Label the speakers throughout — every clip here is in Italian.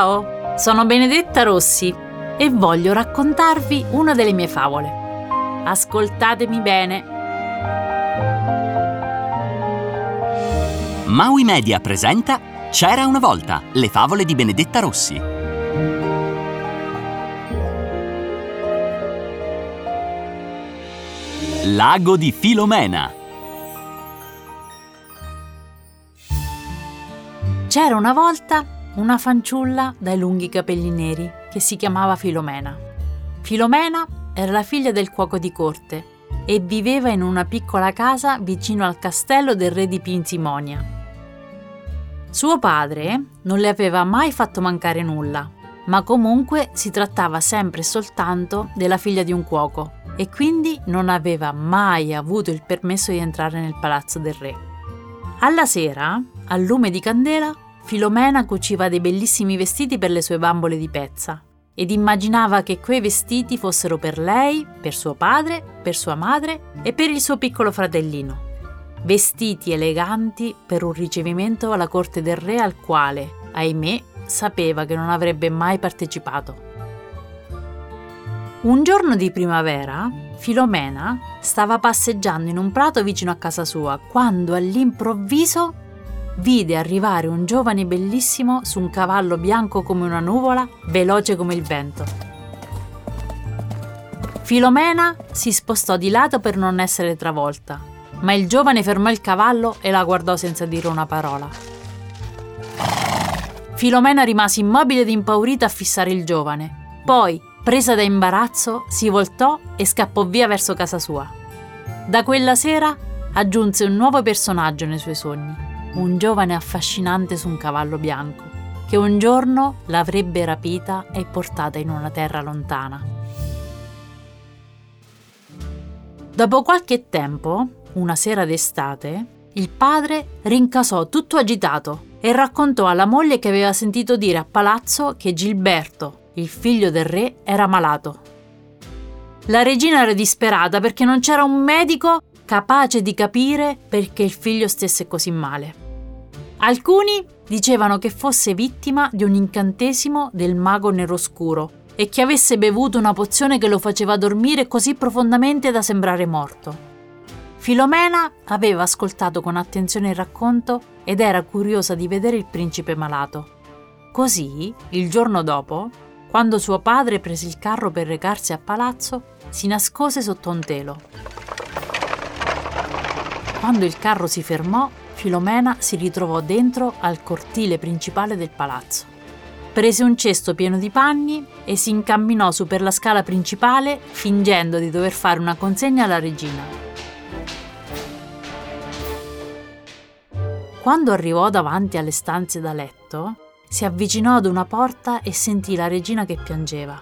Speaker 1: Ciao, sono Benedetta Rossi e voglio raccontarvi una delle mie favole. Ascoltatemi bene.
Speaker 2: Maui Media presenta C'era una volta, le favole di Benedetta Rossi. Lago di Filomena.
Speaker 1: C'era una volta una fanciulla dai lunghi capelli neri che si chiamava Filomena. Filomena era la figlia del cuoco di corte e viveva in una piccola casa vicino al castello del re di Pinsimonia. Suo padre non le aveva mai fatto mancare nulla, ma comunque si trattava sempre e soltanto della figlia di un cuoco e quindi non aveva mai avuto il permesso di entrare nel palazzo del re. Alla sera, al lume di candela, Filomena cuciva dei bellissimi vestiti per le sue bambole di pezza ed immaginava che quei vestiti fossero per lei, per suo padre, per sua madre e per il suo piccolo fratellino. Vestiti eleganti per un ricevimento alla corte del re al quale, ahimè, sapeva che non avrebbe mai partecipato. Un giorno di primavera, Filomena stava passeggiando in un prato vicino a casa sua quando all'improvviso vide arrivare un giovane bellissimo su un cavallo bianco come una nuvola, veloce come il vento. Filomena si spostò di lato per non essere travolta, ma il giovane fermò il cavallo e la guardò senza dire una parola. Filomena rimase immobile ed impaurita a fissare il giovane. Poi, presa da imbarazzo, si voltò e scappò via verso casa sua. Da quella sera aggiunse un nuovo personaggio nei suoi sogni, un giovane affascinante su un cavallo bianco, che un giorno l'avrebbe rapita e portata in una terra lontana. Dopo qualche tempo, una sera d'estate, il padre rincasò tutto agitato e raccontò alla moglie che aveva sentito dire a palazzo che Gilberto, il figlio del re, era malato. La regina era disperata perché non c'era un medico capace di capire perché il figlio stesse così male. Alcuni dicevano che fosse vittima di un incantesimo del mago neroscuro e che avesse bevuto una pozione che lo faceva dormire così profondamente da sembrare morto. Filomena aveva ascoltato con attenzione il racconto ed era curiosa di vedere il principe malato. Così, il giorno dopo, quando suo padre prese il carro per recarsi a palazzo, si nascose sotto un telo. Quando il carro si fermò, Filomena si ritrovò dentro al cortile principale del palazzo. Prese un cesto pieno di panni e si incamminò su per la scala principale fingendo di dover fare una consegna alla regina. Quando arrivò davanti alle stanze da letto, si avvicinò ad una porta e sentì la regina che piangeva.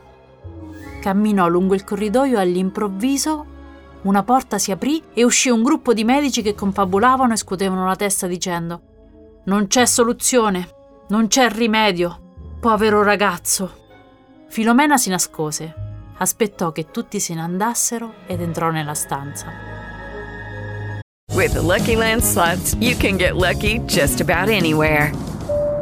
Speaker 1: Camminò lungo il corridoio e all'improvviso una porta si aprì e uscì un gruppo di medici che confabulavano e scuotevano la testa dicendo Non c'è soluzione, non c'è rimedio, povero ragazzo. Filomena si nascose, aspettò che tutti se ne andassero ed entrò nella stanza.
Speaker 3: With the Lucky Land slots, you can get lucky just about anywhere.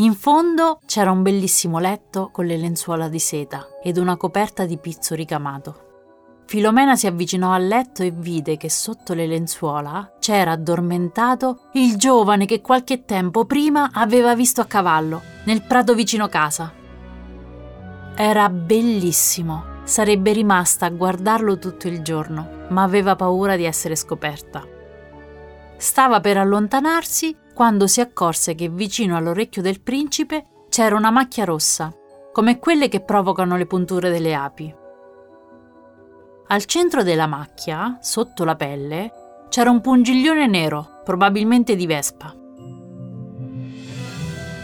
Speaker 1: In fondo c'era un bellissimo letto con le lenzuola di seta ed una coperta di pizzo ricamato. Filomena si avvicinò al letto e vide che sotto le lenzuola c'era addormentato il giovane che qualche tempo prima aveva visto a cavallo, nel prato vicino casa. Era bellissimo, sarebbe rimasta a guardarlo tutto il giorno, ma aveva paura di essere scoperta. Stava per allontanarsi quando si accorse che vicino all'orecchio del principe c'era una macchia rossa, come quelle che provocano le punture delle api. Al centro della macchia, sotto la pelle, c'era un pungiglione nero, probabilmente di vespa.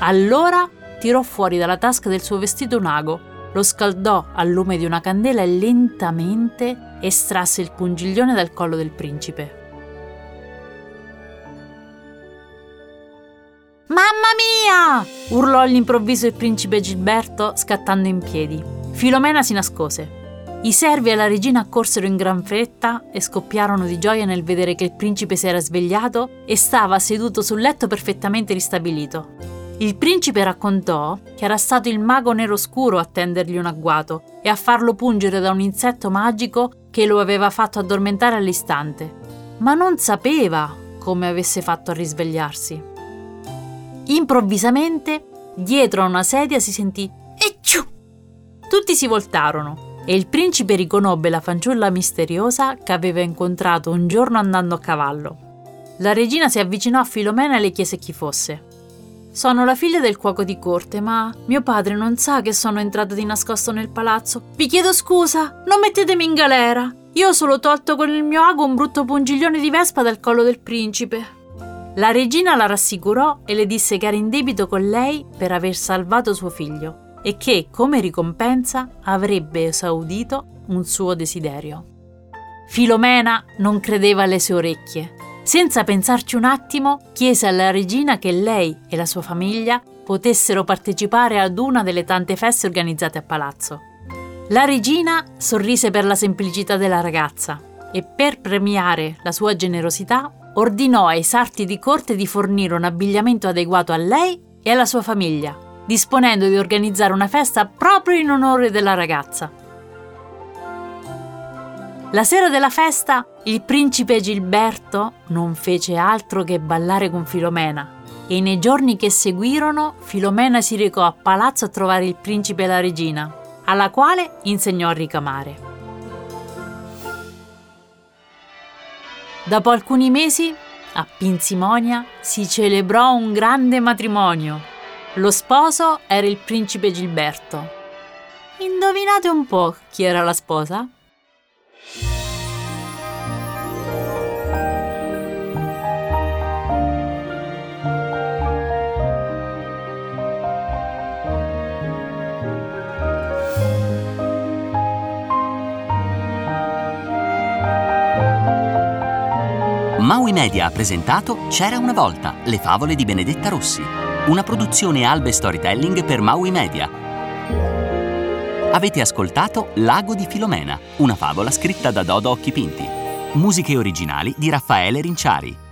Speaker 1: Allora tirò fuori dalla tasca del suo vestito un ago, lo scaldò al lume di una candela e lentamente estrasse il pungiglione dal collo del principe. Mia! urlò all'improvviso il principe Gilberto scattando in piedi. Filomena si nascose. I servi e la regina accorsero in gran fretta e scoppiarono di gioia nel vedere che il principe si era svegliato e stava seduto sul letto perfettamente ristabilito. Il principe raccontò che era stato il mago nero scuro a tendergli un agguato e a farlo pungere da un insetto magico che lo aveva fatto addormentare all'istante, ma non sapeva come avesse fatto a risvegliarsi. Improvvisamente, dietro a una sedia si sentì Ecciù! Tutti si voltarono e il principe riconobbe la fanciulla misteriosa che aveva incontrato un giorno andando a cavallo. La regina si avvicinò a Filomena e le chiese chi fosse. Sono la figlia del cuoco di corte, ma mio padre non sa che sono entrata di nascosto nel palazzo. Vi chiedo scusa, non mettetemi in galera. Io ho solo tolto con il mio ago un brutto pungiglione di vespa dal collo del principe. La regina la rassicurò e le disse che era in debito con lei per aver salvato suo figlio e che, come ricompensa, avrebbe esaudito un suo desiderio. Filomena non credeva alle sue orecchie. Senza pensarci un attimo, chiese alla regina che lei e la sua famiglia potessero partecipare ad una delle tante feste organizzate a palazzo. La regina sorrise per la semplicità della ragazza e per premiare la sua generosità ordinò ai sarti di corte di fornire un abbigliamento adeguato a lei e alla sua famiglia disponendo di organizzare una festa proprio in onore della ragazza. La sera della festa, il principe Gilberto non fece altro che ballare con Filomena e nei giorni che seguirono Filomena si recò a palazzo a trovare il principe e la regina, alla quale insegnò a ricamare. Dopo alcuni mesi, a Pinsimonia si celebrò un grande matrimonio lo sposo era il principe Gilberto. Indovinate un po' chi era la sposa?
Speaker 2: Maui Media ha presentato C'era una volta, le favole di Benedetta Rossi una produzione Albe Storytelling per Maui Media. Avete ascoltato Lago di Filomena, una favola scritta da Dodo Occhipinti. Musiche originali di Raffaele Rinciari.